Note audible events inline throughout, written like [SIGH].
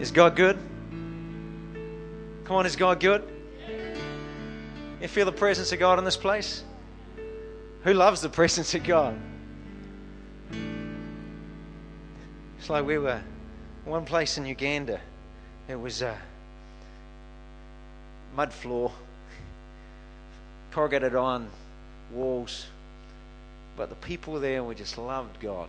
Is God good? Come on, is God good? You feel the presence of God in this place? Who loves the [LAUGHS] presence of God? It's like we were one place in Uganda. It was a mud floor, corrugated iron walls, but the people there were just loved God.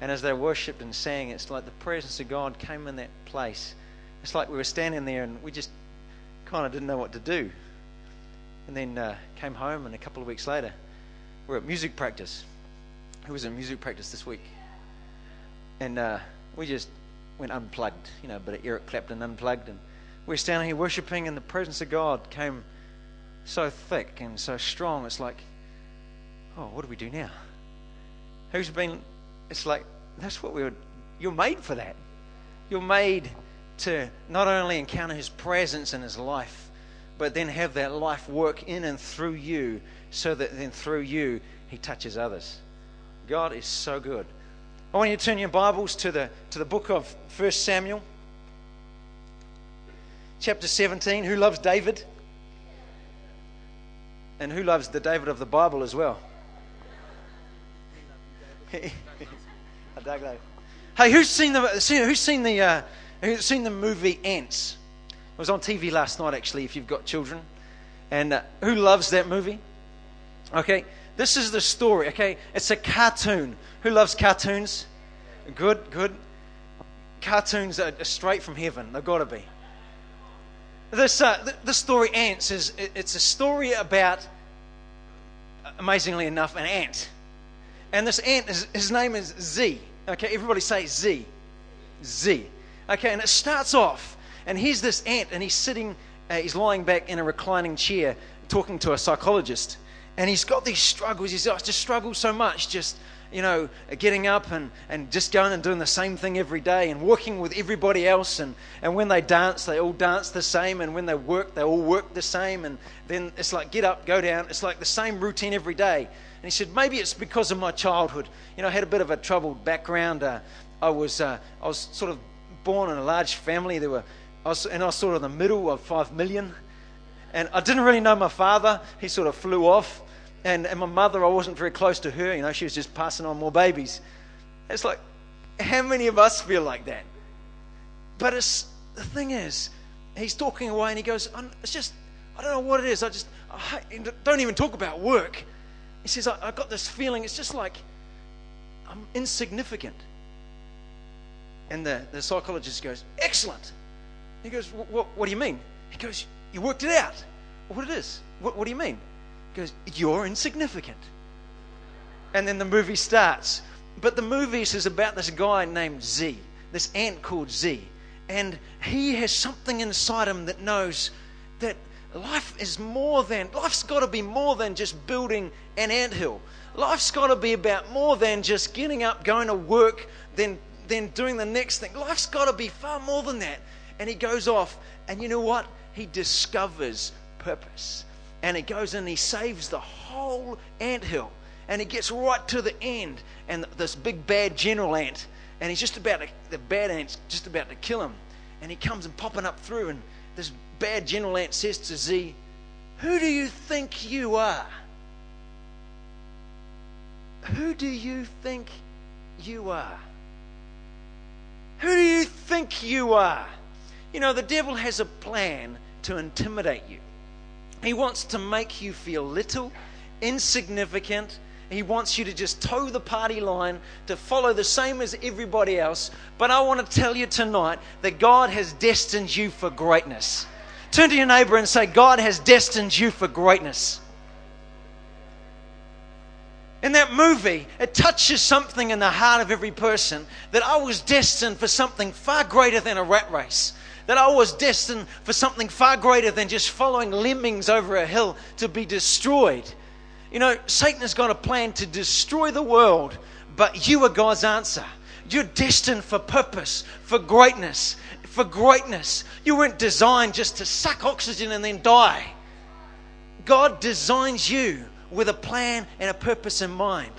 And as they worshipped and sang, it's like the presence of God came in that place. It's like we were standing there and we just kind of didn't know what to do. And then uh, came home, and a couple of weeks later, we're at music practice. Who was in music practice this week? And uh, we just went unplugged, you know, but Eric Clapton unplugged, and we we're standing here worshiping, and the presence of God came so thick and so strong. It's like, oh, what do we do now? Who's been? It's like that's what we were. You're made for that. You're made to not only encounter His presence in His life, but then have that life work in and through you, so that then through you He touches others. God is so good. I want you to turn your Bibles to the, to the book of 1 Samuel, chapter 17. Who loves David? And who loves the David of the Bible as well? [LAUGHS] hey, who's seen the who's seen the uh, who's seen the movie Antz? It was on TV last night, actually. If you've got children, and uh, who loves that movie? Okay, this is the story. Okay, it's a cartoon who loves cartoons? Good, good. Cartoons are straight from heaven. They've got to be. This, uh, this story, Antz, is it's a story about, amazingly enough, an ant. And this ant, is, his name is Z. Okay, everybody say Z. Z. Okay, and it starts off, and here's this ant, and he's sitting, uh, he's lying back in a reclining chair talking to a psychologist. And he's got these struggles. He's just struggled so much, just you know, getting up and, and just going and doing the same thing every day and working with everybody else. And, and when they dance, they all dance the same. And when they work, they all work the same. And then it's like get up, go down. It's like the same routine every day. And he said, maybe it's because of my childhood. You know, I had a bit of a troubled background. Uh, I, was, uh, I was sort of born in a large family. There were, I was, and I was sort of in the middle of five million. And I didn't really know my father. He sort of flew off. And, and my mother, I wasn't very close to her. You know, she was just passing on more babies. It's like, how many of us feel like that? But it's, the thing is, he's talking away and he goes, it's just, I don't know what it is. I just, I don't even talk about work. He says, I, I got this feeling, it's just like I'm insignificant. And the, the psychologist goes, excellent. He goes, what, do you mean? He goes, you worked it out. What it is? What, what do you mean? Goes, You're insignificant. And then the movie starts. But the movie is about this guy named Z, this ant called Z. And he has something inside him that knows that life is more than, life's got to be more than just building an ant hill. Life's got to be about more than just getting up, going to work, then, then doing the next thing. Life's got to be far more than that. And he goes off, and you know what? He discovers purpose and he goes and he saves the whole ant hill. And he gets right to the end, and this big bad general ant, and he's just about to, the bad ant's just about to kill him. And he comes and popping up through, and this bad general ant says to Z, Who do you think you are? Who do you think you are? Who do you think you are? You know, the devil has a plan to intimidate you. He wants to make you feel little, insignificant. He wants you to just toe the party line, to follow the same as everybody else. But I want to tell you tonight that God has destined you for greatness. Turn to your neighbor and say, God has destined you for greatness. In that movie, it touches something in the heart of every person that I was destined for something far greater than a rat race that I was destined for something far greater than just following lemmings over a hill to be destroyed. You know, Satan has got a plan to destroy the world, but you are God's answer. You're destined for purpose, for greatness, for greatness. You weren't designed just to suck oxygen and then die. God designs you with a plan and a purpose in mind.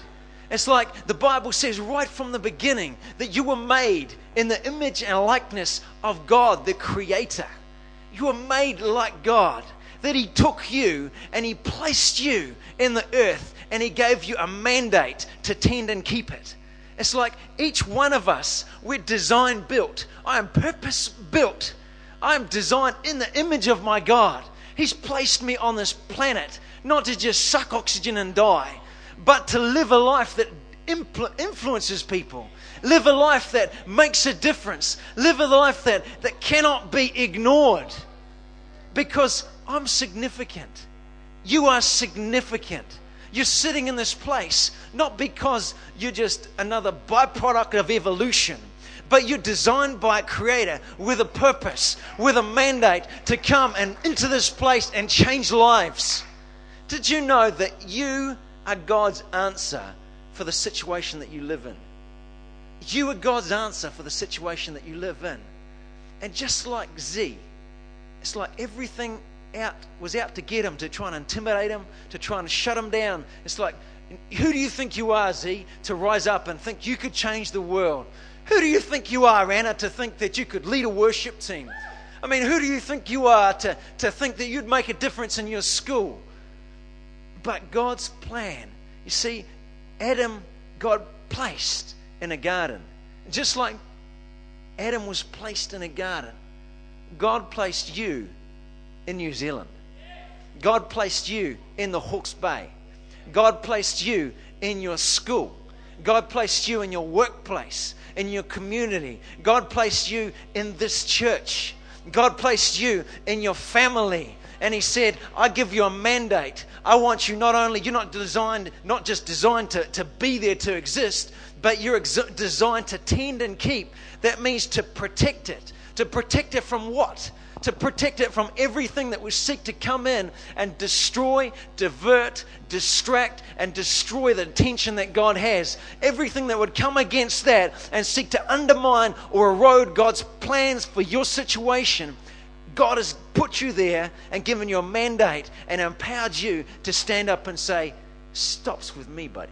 It's like the Bible says right from the beginning that you were made in the image and likeness of God, the Creator. You were made like God. That He took you and He placed you in the earth and He gave you a mandate to tend and keep it. It's like each one of us, we're design built. I am purpose built. I am designed in the image of my God. He's placed me on this planet not to just suck oxygen and die, but to live a life that influences people. Live a life that makes a difference. Live a life that, that cannot be ignored. Because I'm significant. You are significant. You're sitting in this place not because you're just another byproduct of evolution, but you're designed by a creator with a purpose, with a mandate to come and into this place and change lives. Did you know that you are God's answer for the situation that you live in? You are God's answer for the situation that you live in. And just like Z, it's like everything out was out to get him, to try and intimidate him, to try and shut him down. It's like, who do you think you are, Z, to rise up and think you could change the world? Who do you think you are, Anna, to think that you could lead a worship team? I mean, who do you think you are to, to think that you'd make a difference in your school? But God's plan, you see, Adam, God placed in a garden. Just like Adam was placed in a garden, God placed you in New Zealand. God placed you in the Hawke's Bay. God placed you in your school. God placed you in your workplace, in your community. God placed you in this church. God placed you in your family. And He said, I give you a mandate. I want you not only, you're not designed, not just designed to, to be there to exist, but you're ex- designed to tend and keep. That means to protect it. To protect it from what? to protect it from everything that would seek to come in and destroy, divert, distract, and destroy the attention that God has. Everything that would come against that and seek to undermine or erode God's plans for your situation. God has put you there and given you a mandate and empowered you to stand up and say, Stops with me, buddy.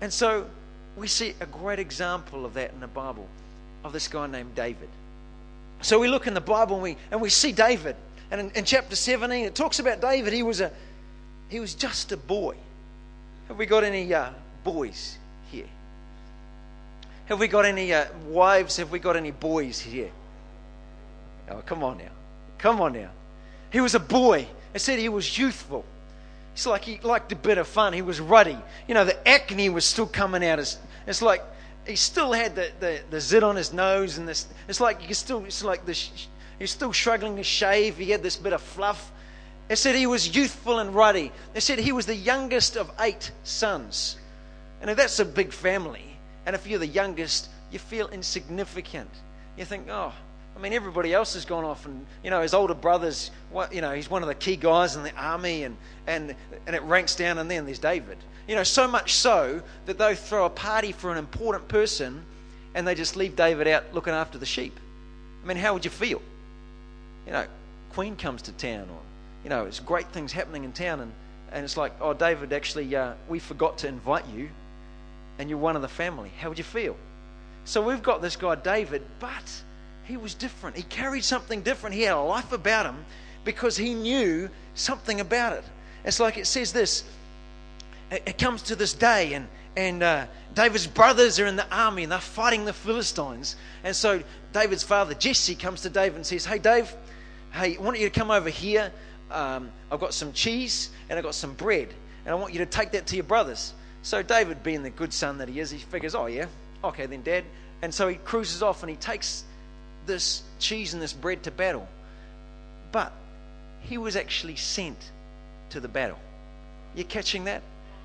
And so we see a great example of that in the Bible of this guy named David. So we look in the Bible and we, and we see David. And in, in chapter 17, it talks about David. He was, a, he was just a boy. Have we got any uh, boys here? Have we got any uh, wives? Have we got any boys here? Oh, come on now. Come on now. He was a boy. It said he was youthful. It's like he liked a bit of fun. He was ruddy. You know, the acne was still coming out. It's, it's like he still had the, the, the zit on his nose, and this. It's like you still. It's like this. He's still struggling to shave. He had this bit of fluff. It said he was youthful and ruddy. They said he was the youngest of eight sons. And if that's a big family, and if you're the youngest, you feel insignificant. You think, oh, I mean, everybody else has gone off, and you know, his older brothers. You know, he's one of the key guys in the army, and and and it ranks down, and then there's David. You know, so much so that they throw a party for an important person, and they just leave David out looking after the sheep. I mean, how would you feel? You know, Queen comes to town, or you know, it's great things happening in town, and and it's like, oh, David, actually, uh, we forgot to invite you, and you're one of the family. How would you feel? So we've got this guy, David, but he was different. He carried something different. He had a life about him because he knew something about it. It's like it says this it comes to this day, and, and uh, David's brothers are in the army and they're fighting the Philistines. And so David's father, Jesse, comes to David and says, Hey, Dave, hey, I want you to come over here. Um, I've got some cheese and I've got some bread, and I want you to take that to your brothers. So David, being the good son that he is, he figures, Oh, yeah, okay, then, Dad. And so he cruises off and he takes this cheese and this bread to battle. But he was actually sent to the battle. You catching that?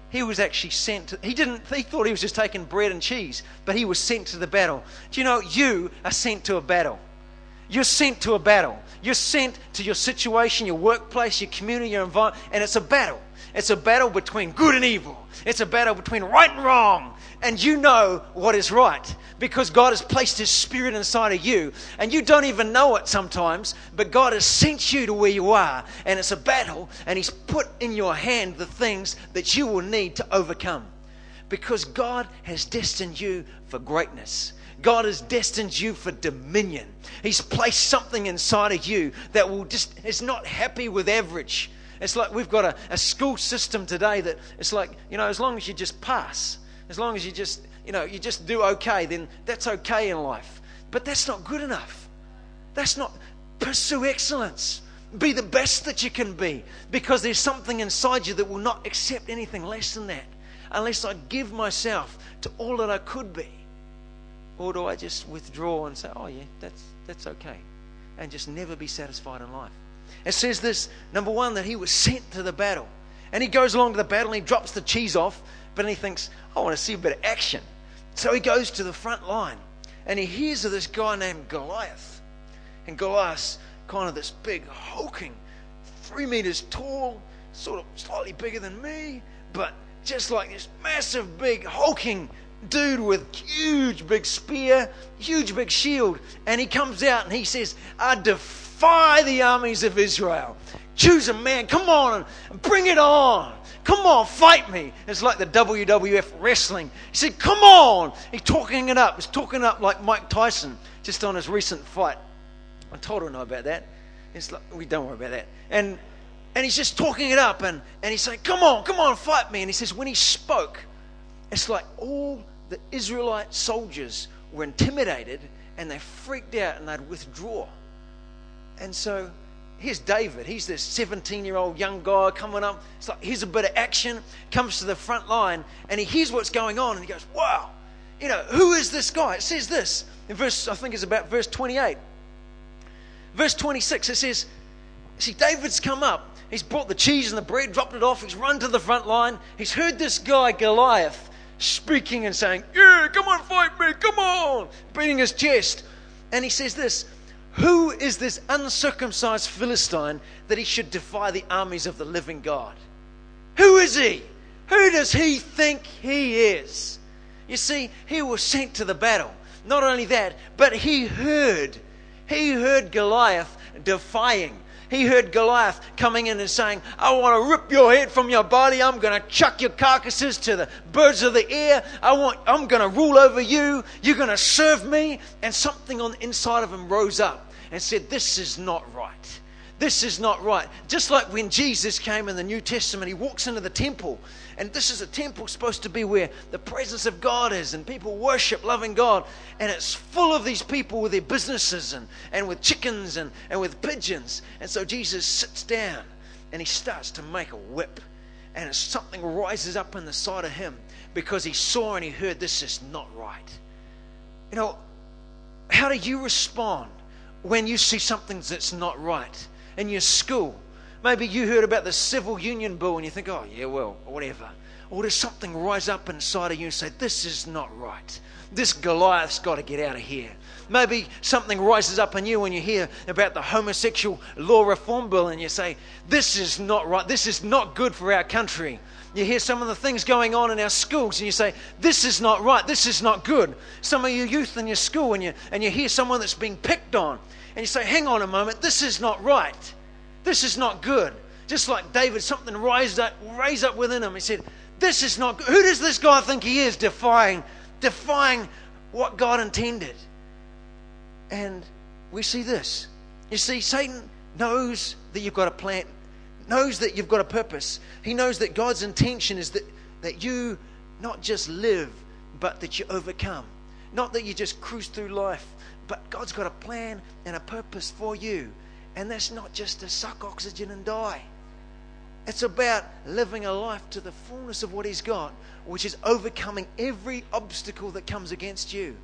He was actually sent to, he didn't he thought he was just taking bread and cheese, but he was sent to the battle. Do you know you are sent to a battle? You're sent to a battle. You're sent to your situation, your workplace, your community, your environment, and it's a battle. It's a battle between good and evil. It's a battle between right and wrong. And you know what is right because God has placed His Spirit inside of you. And you don't even know it sometimes, but God has sent you to where you are. And it's a battle, and He's put in your hand the things that you will need to overcome. Because God has destined you for greatness. God has destined you for dominion. He's placed something inside of you that will just is not happy with average. It's like we've got a, a school system today that it's like, you know, as long as you just pass, as long as you just, you know, you just do okay, then that's okay in life. But that's not good enough. That's not pursue excellence. Be the best that you can be because there's something inside you that will not accept anything less than that unless I give myself to all that I could be. Or do I just withdraw and say, oh, yeah, that's, that's okay, and just never be satisfied in life? It says this number one, that he was sent to the battle. And he goes along to the battle and he drops the cheese off, he thinks, I want to see a bit of action. So he goes to the front line and he hears of this guy named Goliath. And Goliath's kind of this big, hulking, three meters tall, sort of slightly bigger than me, but just like this massive, big, hulking dude with huge big spear, huge big shield, and he comes out and he says, I defy the armies of Israel. Choose a man, come on and bring it on. Come on, fight me. It's like the WWF wrestling. He said, Come on. He's talking it up. He's talking up like Mike Tyson just on his recent fight. I told her no about that. It's like, we don't worry about that. And and he's just talking it up and, and he's saying, Come on, come on, fight me. And he says, When he spoke, it's like all the Israelite soldiers were intimidated and they freaked out and they'd withdraw. And so here's David. He's this 17 year old young guy coming up. It's like, here's a bit of action, comes to the front line, and he hears what's going on and he goes, Wow, you know, who is this guy? It says this in verse, I think it's about verse 28. Verse 26, it says, See, David's come up. He's brought the cheese and the bread, dropped it off. He's run to the front line. He's heard this guy, Goliath, speaking and saying, Yeah, come on, fight me, come on, beating his chest. And he says this Who is this uncircumcised Philistine that he should defy the armies of the living God? Who is he? Who does he think he is? You see, he was sent to the battle. Not only that, but he heard, he heard Goliath defying he heard Goliath coming in and saying, I want to rip your head from your body. I'm going to chuck your carcasses to the birds of the air. I want, I'm going to rule over you. You're going to serve me. And something on the inside of him rose up and said, This is not right. This is not right. Just like when Jesus came in the New Testament, he walks into the temple and this is a temple supposed to be where the presence of God is and people worship loving God. And it's full of these people with their businesses and, and with chickens and, and with pigeons. And so Jesus sits down and he starts to make a whip. And something rises up in the side of him because he saw and he heard this is not right. You know, how do you respond when you see something that's not right in your school? Maybe you heard about the civil union bill and you think, oh, yeah, well, whatever. Or does something rise up inside of you and say, this is not right? This Goliath's got to get out of here. Maybe something rises up in you when you hear about the homosexual law reform bill and you say, this is not right. This is not good for our country. You hear some of the things going on in our schools and you say, This is not right, this is not good. Some of your youth in your school and you, and you hear someone that's being picked on and you say, Hang on a moment, this is not right. This is not good. Just like David, something raised up, raised up within him. He said, This is not good. Who does this guy think he is defying, defying what God intended? And we see this. You see, Satan knows that you've got a plan, knows that you've got a purpose. He knows that God's intention is that, that you not just live, but that you overcome. Not that you just cruise through life, but God's got a plan and a purpose for you. And that's not just to suck oxygen and die. It's about living a life to the fullness of what He's got, which is overcoming every obstacle that comes against you.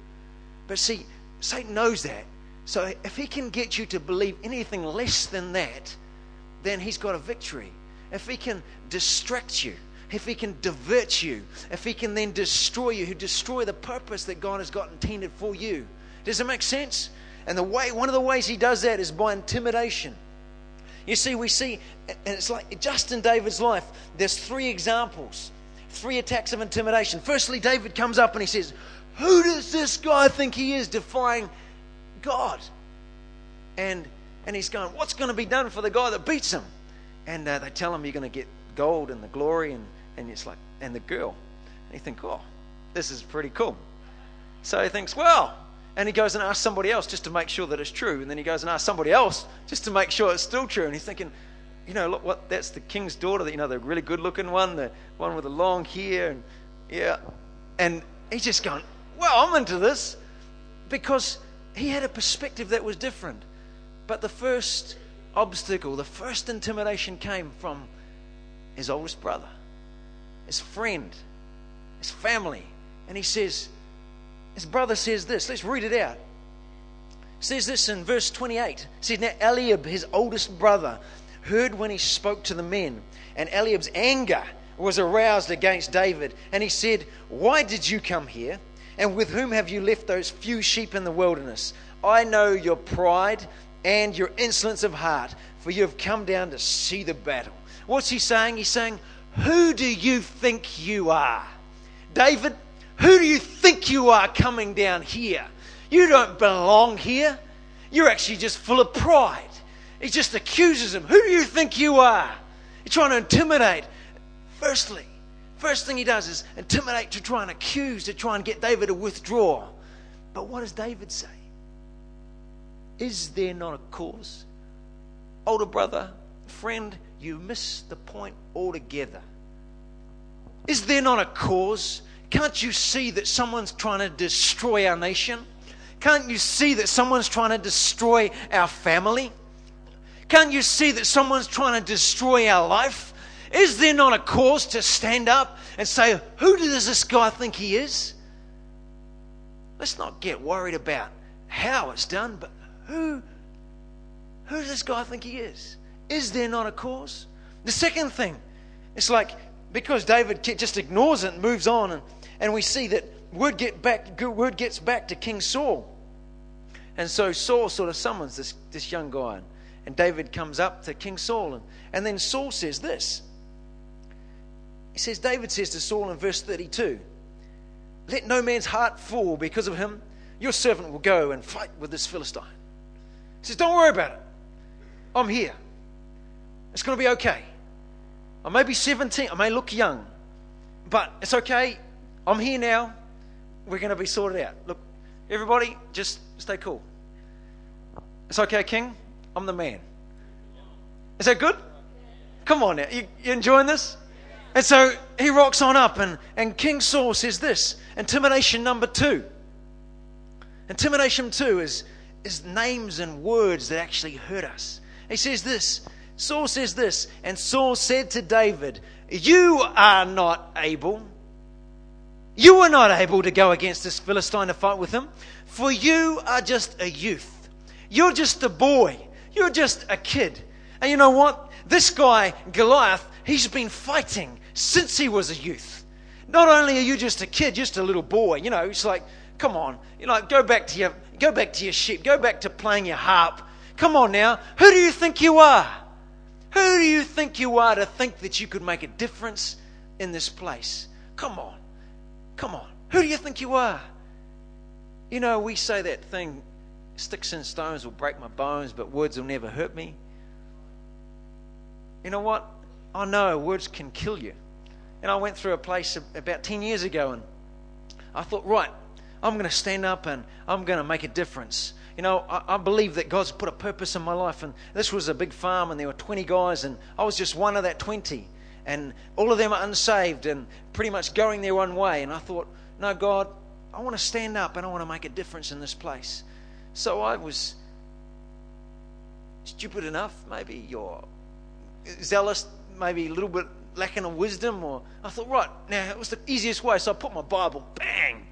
But see, Satan knows that. So if he can get you to believe anything less than that, then he's got a victory. If he can distract you, if he can divert you, if he can then destroy you, who destroy the purpose that God has got intended for you. Does it make sense? And the way, one of the ways he does that is by intimidation. You see, we see, and it's like just in David's life, there's three examples, three attacks of intimidation. Firstly, David comes up and he says, Who does this guy think he is defying God? And, and he's going, What's going to be done for the guy that beats him? And uh, they tell him, You're going to get gold and the glory, and, and it's like, and the girl. And you think, oh, this is pretty cool. So he thinks, well, and he goes and asks somebody else just to make sure that it's true. And then he goes and asks somebody else just to make sure it's still true. And he's thinking, you know, look, what? That's the king's daughter. You know, the really good-looking one, the one with the long hair, and yeah. And he's just going, well, I'm into this because he had a perspective that was different. But the first obstacle, the first intimidation came from his oldest brother, his friend, his family. And he says, his brother says this. Let's read it out. Says this in verse 28. It says, Now Eliab, his oldest brother, heard when he spoke to the men, and Eliab's anger was aroused against David. And he said, Why did you come here? And with whom have you left those few sheep in the wilderness? I know your pride and your insolence of heart, for you have come down to see the battle. What's he saying? He's saying, Who do you think you are? David, who do you think you are coming down here? You don't belong here. You're actually just full of pride. He just accuses him. Who do you think you are? You're trying to intimidate. Firstly, first thing he does is intimidate to try and accuse, to try and get David to withdraw. But what does David say? Is there not a cause? Older brother, friend, you miss the point altogether. Is there not a cause? Can't you see that someone's trying to destroy our nation? Can't you see that someone's trying to destroy our family? Can't you see that someone's trying to destroy our life? Is there not a cause to stand up and say, Who does this guy think he is? Let's not get worried about how it's done, but who, who does this guy think he is? Is there not a cause? The second thing, it's like because David just ignores it and moves on, and, and we see that word, get back, word gets back to King Saul. And so Saul sort of summons this, this young guy, and David comes up to King Saul, and, and then Saul says this. He says, David says to Saul in verse 32, Let no man's heart fall because of him. Your servant will go and fight with this Philistine. He says, Don't worry about it. I'm here. It's going to be okay. I may be 17, I may look young, but it's okay. I'm here now. We're going to be sorted out. Look, everybody, just stay cool. It's okay, King. I'm the man. Is that good? Come on now. You, you enjoying this? And so he rocks on up, and, and King Saul says this intimidation number two. Intimidation two is, is names and words that actually hurt us. He says this Saul says this, and Saul said to David, You are not able. You are not able to go against this Philistine to fight with him, for you are just a youth. You're just a boy. You're just a kid. And you know what? This guy, Goliath, he's been fighting since he was a youth. Not only are you just a kid, just a little boy, you know, it's like, come on, you know, go back to your go back to your sheep, go back to playing your harp. Come on now. Who do you think you are? Who do you think you are to think that you could make a difference in this place? Come on. Come on. Who do you think you are? You know, we say that thing sticks and stones will break my bones, but words will never hurt me. You know what? I know words can kill you. And I went through a place about 10 years ago and I thought, right, I'm going to stand up and I'm going to make a difference. You know, I, I, believe that God's put a purpose in my life. And this was a big farm, and there were 20 guys, and I was just one of that 20. And all of them are unsaved and pretty much going their own way. And I thought, no, God, I want to stand up and I want to make a difference in this place. So I was stupid enough, maybe, or zealous, maybe a little bit lacking of wisdom. Or I thought, right, now it was the easiest way. So I put my Bible, bang,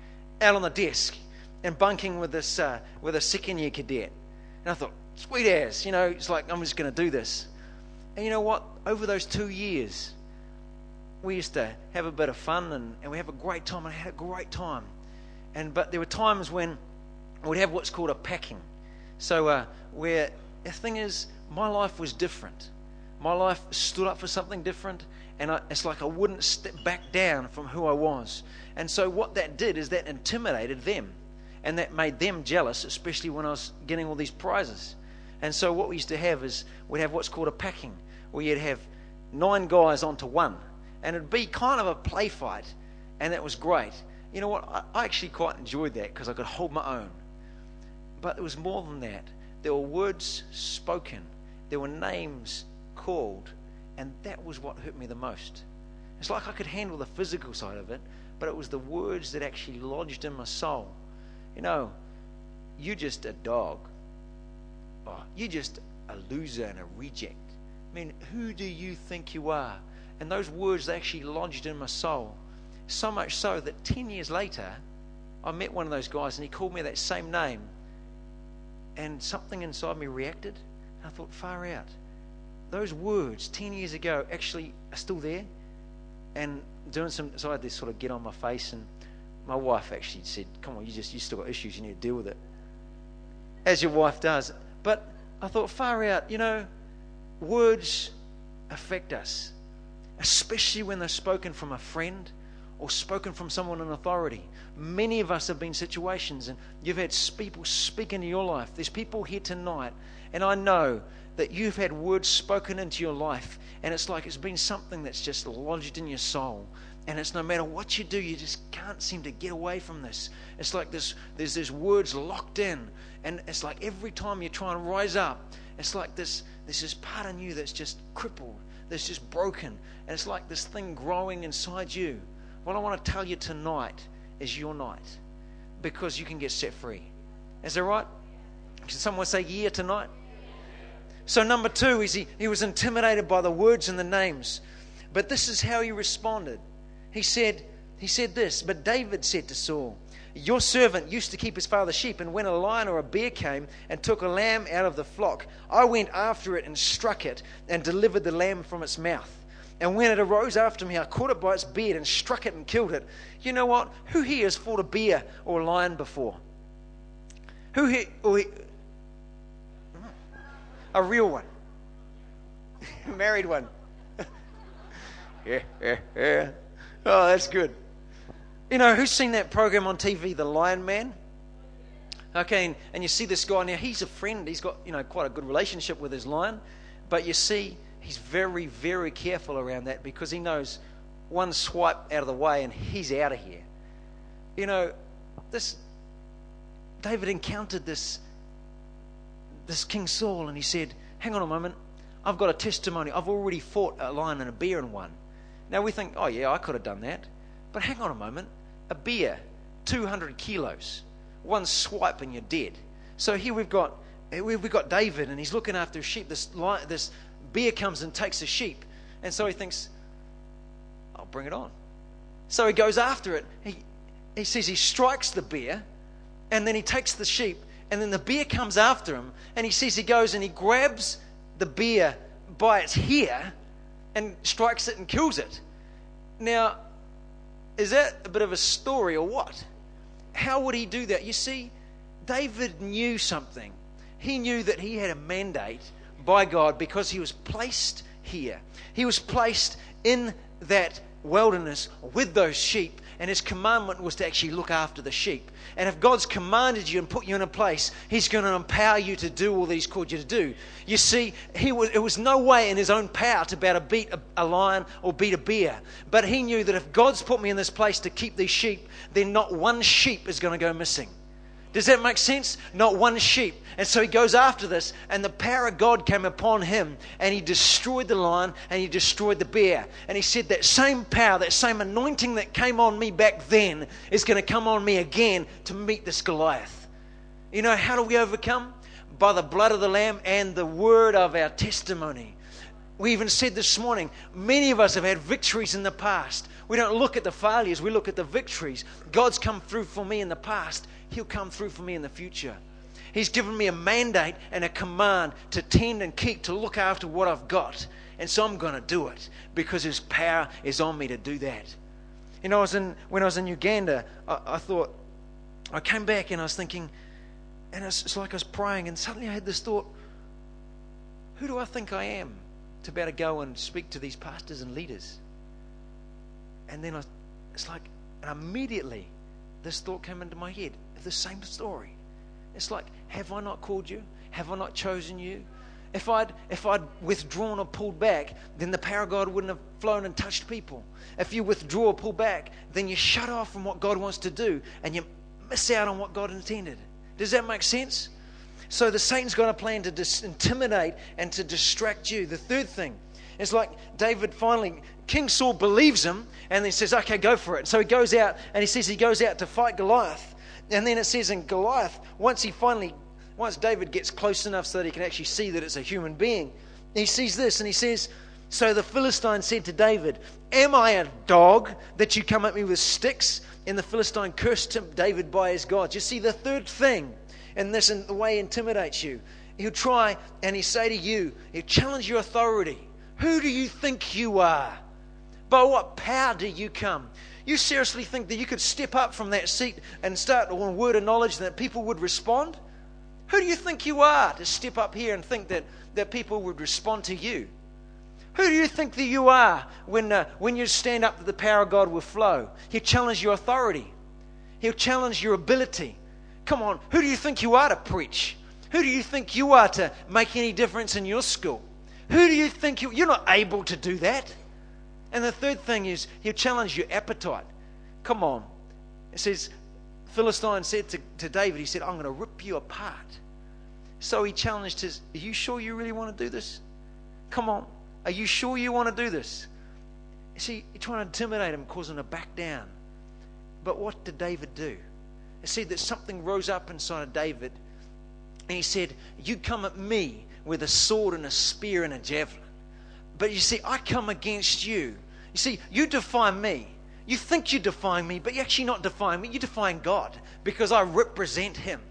out on the desk and bunking with this uh, with a second year cadet. And I thought, sweet ass, you know, it's like I'm just going to do this. And you know what? Over those two years, we used to have a bit of fun and, and we have a great time. And I had a great time. And but there were times when we'd have what's called a packing. So uh, where the thing is, my life was different. My life stood up for something different, and I, it's like I wouldn't step back down from who I was. And so what that did is that intimidated them and that made them jealous, especially when I was getting all these prizes. And so what we used to have is we'd have what's called a packing, where you'd have nine guys onto one, and it'd be kind of a play fight. And that was great. You know what? I, I actually quite enjoyed that because I could hold my own. But it was more than that. There were words spoken, there were names called, and that was what hurt me the most. It's like I could handle the physical side of it, but it was the words that actually lodged in my soul. You know, you're just a dog. Oh, you're just a loser and a reject. I mean, who do you think you are? And those words actually lodged in my soul. So much so that 10 years later, I met one of those guys and he called me that same name. And something inside me reacted. I thought, far out. Those words 10 years ago actually are still there. And doing some, so I had this sort of get on my face. And my wife actually said, come on, you just, you still got issues. You need to deal with it. As your wife does. But I thought, far out, you know, words affect us, especially when they're spoken from a friend or spoken from someone in authority. Many of us have been situations, and you've had people speak into your life. There's people here tonight, and I know that you've had words spoken into your life, and it's like it's been something that's just lodged in your soul. And it's no matter what you do, you just can't seem to get away from this. It's like this there's these words locked in. And it's like every time you try and rise up, it's like this this is part of you that's just crippled, that's just broken. And it's like this thing growing inside you. What I want to tell you tonight is your night because you can get set free. Is that right? Can someone say yeah tonight? So, number two is he, he was intimidated by the words and the names. But this is how he responded. He said, he said this, but David said to Saul, your servant used to keep his father's sheep, and when a lion or a bear came and took a lamb out of the flock, I went after it and struck it and delivered the lamb from its mouth. And when it arose after me, I caught it by its beard and struck it and killed it. You know what? Who here has fought a bear or a lion before? Who here? He, a real one. [LAUGHS] Married one. [LAUGHS] yeah, yeah, yeah. Oh, that's good. You know, who's seen that program on TV, The Lion Man? Okay, and, and you see this guy now, he's a friend. He's got, you know, quite a good relationship with his lion. But you see, he's very, very careful around that because he knows one swipe out of the way and he's out of here. You know, this David encountered this this King Saul and he said, Hang on a moment, I've got a testimony. I've already fought a lion and a bear and won. Now we think, oh yeah, I could have done that. But hang on a moment. A bear, 200 kilos. One swipe and you're dead. So here we've got we've got David and he's looking after sheep. This lion, this bear comes and takes a sheep, and so he thinks, "I'll bring it on." So he goes after it. He he says he strikes the bear, and then he takes the sheep, and then the bear comes after him, and he says he goes and he grabs the bear by its hair and strikes it and kills it. Now, is that a bit of a story or what? How would he do that? You see, David knew something. He knew that he had a mandate by God because he was placed here. He was placed in that wilderness with those sheep, and his commandment was to actually look after the sheep. And if God's commanded you and put you in a place, He's going to empower you to do all that He's called you to do. You see, he was, it was no way in His own power to be able to beat a, a lion or beat a bear. But He knew that if God's put me in this place to keep these sheep, then not one sheep is going to go missing. Does that make sense? Not one sheep. And so he goes after this, and the power of God came upon him, and he destroyed the lion and he destroyed the bear. And he said, That same power, that same anointing that came on me back then is going to come on me again to meet this Goliath. You know, how do we overcome? By the blood of the Lamb and the word of our testimony. We even said this morning, many of us have had victories in the past. We don't look at the failures, we look at the victories. God's come through for me in the past. He'll come through for me in the future. He's given me a mandate and a command to tend and keep, to look after what I've got. And so I'm going to do it because His power is on me to do that. You know, I was in, when I was in Uganda, I, I thought, I came back and I was thinking, and it's, it's like I was praying, and suddenly I had this thought who do I think I am to be able to go and speak to these pastors and leaders? And then I, it's like, and immediately this thought came into my head the same story. It's like, have I not called you? Have I not chosen you? if I'd if I'd withdrawn or pulled back, then the power of God wouldn't have flown and touched people. If you withdraw or pull back, then you shut off from what God wants to do and you miss out on what God intended. Does that make sense? So the Satan's got a plan to dis- intimidate and to distract you. The third thing is like David finally, King Saul believes him and then says, okay, go for it. So he goes out and he says he goes out to fight Goliath. And then it says in Goliath, once he finally, once David gets close enough so that he can actually see that it's a human being, he sees this and he says, So the Philistine said to David, Am I a dog that you come at me with sticks? And the Philistine cursed him, David by his God. You see, the third thing, and this in the way intimidates you, he'll try and he say to you, he'll challenge your authority. Who do you think you are? By what power do you come? You seriously think that you could step up from that seat and start a word of knowledge and that people would respond? Who do you think you are to step up here and think that, that people would respond to you? Who do you think that you are when, uh, when you stand up that the power of God will flow? He'll challenge your authority. He'll challenge your ability. Come on, who do you think you are to preach? Who do you think you are to make any difference in your school? Who do you think you, you're not able to do that? And the third thing is he'll challenge your appetite. Come on. It says, Philistine said to, to David, he said, I'm going to rip you apart. So he challenged his, Are you sure you really want to do this? Come on. Are you sure you want to do this? See, you're trying to intimidate him, causing him to back down. But what did David do? It said that something rose up inside of David, and he said, You come at me with a sword and a spear and a javelin. But you see, I come against you. You see, you defy me. You think you defy me, but you're actually not defying me. You're defying God because I represent Him.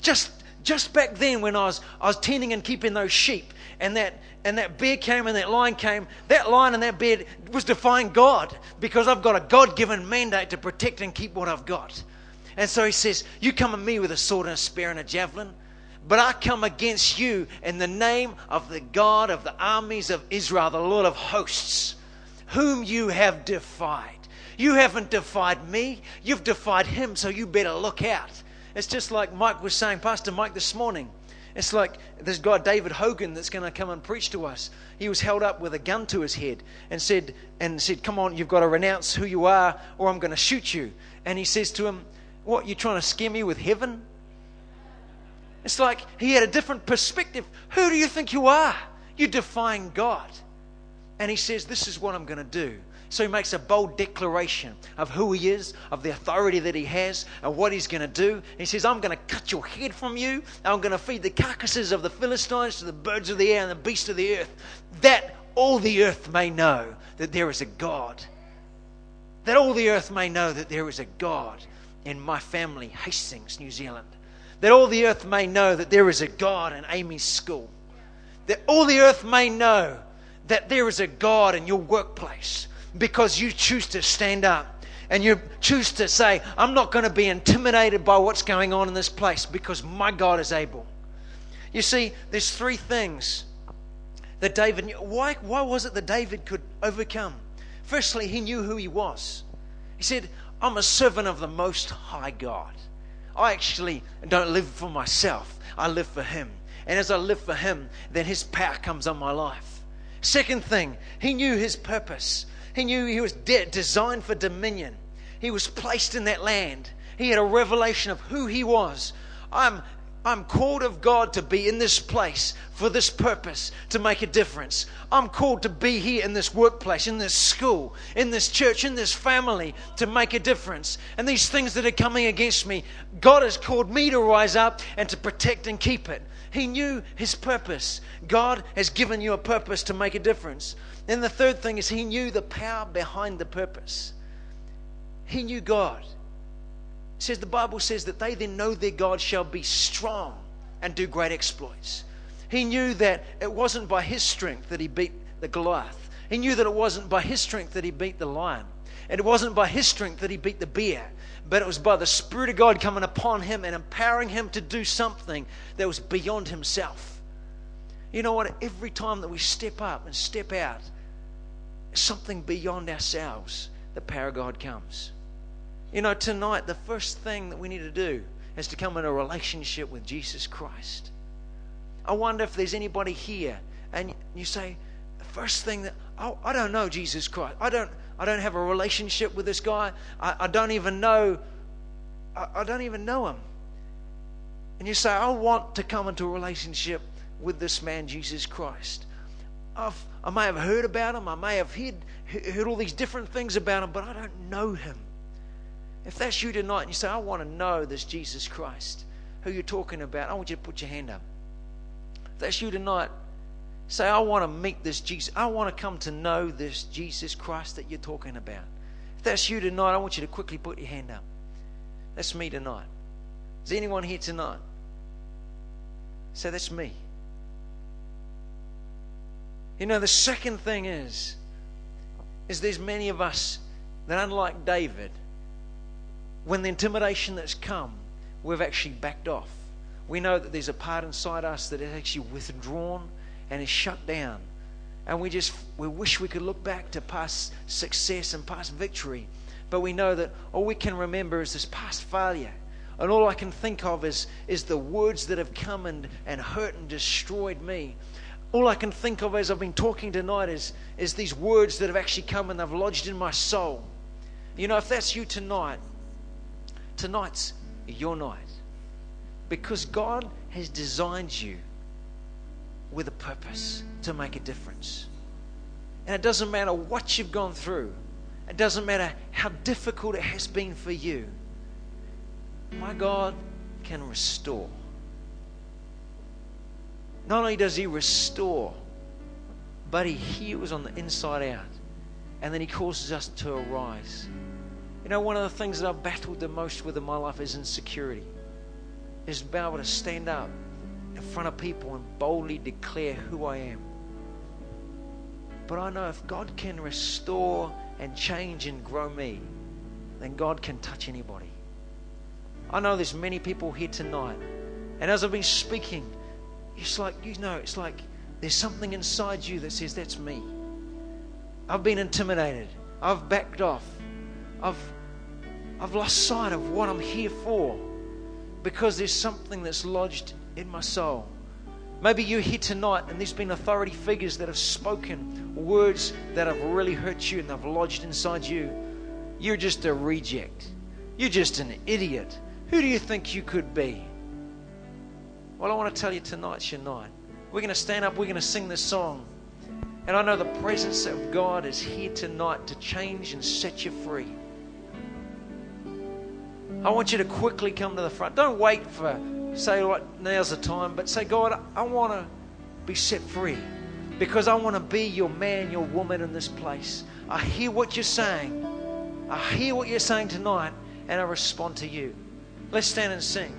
Just just back then when I was I was tending and keeping those sheep, and that and that bear came and that lion came, that lion and that bear was defying God because I've got a God-given mandate to protect and keep what I've got. And so he says, You come at me with a sword and a spear and a javelin, but I come against you in the name of the God of the armies of Israel, the Lord of hosts, whom you have defied. You haven't defied me, you've defied him, so you better look out. It's just like Mike was saying, Pastor Mike, this morning. It's like this guy, David Hogan, that's going to come and preach to us. He was held up with a gun to his head and said, and said, Come on, you've got to renounce who you are, or I'm going to shoot you. And he says to him, What, you trying to scare me with heaven? It's like he had a different perspective. Who do you think you are? You're defying God. And he says, This is what I'm going to do. So he makes a bold declaration of who he is, of the authority that he has, and what he's going to do. He says, I'm going to cut your head from you. I'm going to feed the carcasses of the Philistines to the birds of the air and the beasts of the earth, that all the earth may know that there is a God. That all the earth may know that there is a God in my family, Hastings, New Zealand. That all the earth may know that there is a God in Amy's school. That all the earth may know that there is a God in your workplace because you choose to stand up and you choose to say, I'm not going to be intimidated by what's going on in this place because my God is able. You see, there's three things that David knew. Why, why was it that David could overcome? Firstly, he knew who he was. He said, I'm a servant of the Most High God. I actually don't live for myself, I live for Him. And as I live for Him, then His power comes on my life. Second thing, he knew his purpose. He knew he was de- designed for dominion. He was placed in that land. He had a revelation of who he was. I'm, I'm called of God to be in this place for this purpose, to make a difference. I'm called to be here in this workplace, in this school, in this church, in this family to make a difference. And these things that are coming against me, God has called me to rise up and to protect and keep it. He knew his purpose. God has given you a purpose to make a difference. Then the third thing is he knew the power behind the purpose. He knew God. It says the Bible says that they then know their God shall be strong and do great exploits. He knew that it wasn't by his strength that he beat the Goliath. He knew that it wasn't by his strength that he beat the lion. And it wasn't by his strength that he beat the bear, but it was by the Spirit of God coming upon him and empowering him to do something that was beyond himself. You know what? Every time that we step up and step out, something beyond ourselves, the power of God comes. You know, tonight, the first thing that we need to do is to come in a relationship with Jesus Christ. I wonder if there's anybody here and you say, the first thing that, oh, I don't know Jesus Christ. I don't, I don't have a relationship with this guy. I, I don't even know, I, I don't even know him. And you say, I want to come into a relationship with this man, Jesus Christ. I've, I may have heard about him, I may have heard, heard all these different things about him, but I don't know him. If that's you tonight and you say, I want to know this Jesus Christ, who you're talking about, I want you to put your hand up. If that's you tonight, say, I want to meet this Jesus. I want to come to know this Jesus Christ that you're talking about. If that's you tonight, I want you to quickly put your hand up. That's me tonight. Is anyone here tonight? Say, that's me. You know, the second thing is, is there's many of us that, unlike David, when the intimidation that's come, we've actually backed off. We know that there's a part inside us that is actually withdrawn and is shut down. And we just we wish we could look back to past success and past victory. But we know that all we can remember is this past failure. And all I can think of is, is the words that have come and, and hurt and destroyed me all I can think of as I've been talking tonight is, is these words that have actually come and they've lodged in my soul. You know, if that's you tonight, tonight's your night. Because God has designed you with a purpose to make a difference. And it doesn't matter what you've gone through, it doesn't matter how difficult it has been for you. My God can restore. Not only does He restore, but He heals on the inside out. And then He causes us to arise. You know, one of the things that I've battled the most with in my life is insecurity. Is to be able to stand up in front of people and boldly declare who I am. But I know if God can restore and change and grow me, then God can touch anybody. I know there's many people here tonight. And as I've been speaking, it's like, you know, it's like there's something inside you that says, That's me. I've been intimidated. I've backed off. I've, I've lost sight of what I'm here for because there's something that's lodged in my soul. Maybe you're here tonight and there's been authority figures that have spoken words that have really hurt you and they've lodged inside you. You're just a reject. You're just an idiot. Who do you think you could be? Well, I want to tell you tonight's your night. We're going to stand up, we're going to sing this song. And I know the presence of God is here tonight to change and set you free. I want you to quickly come to the front. Don't wait for, say, right, now's the time, but say, God, I want to be set free because I want to be your man, your woman in this place. I hear what you're saying. I hear what you're saying tonight, and I respond to you. Let's stand and sing.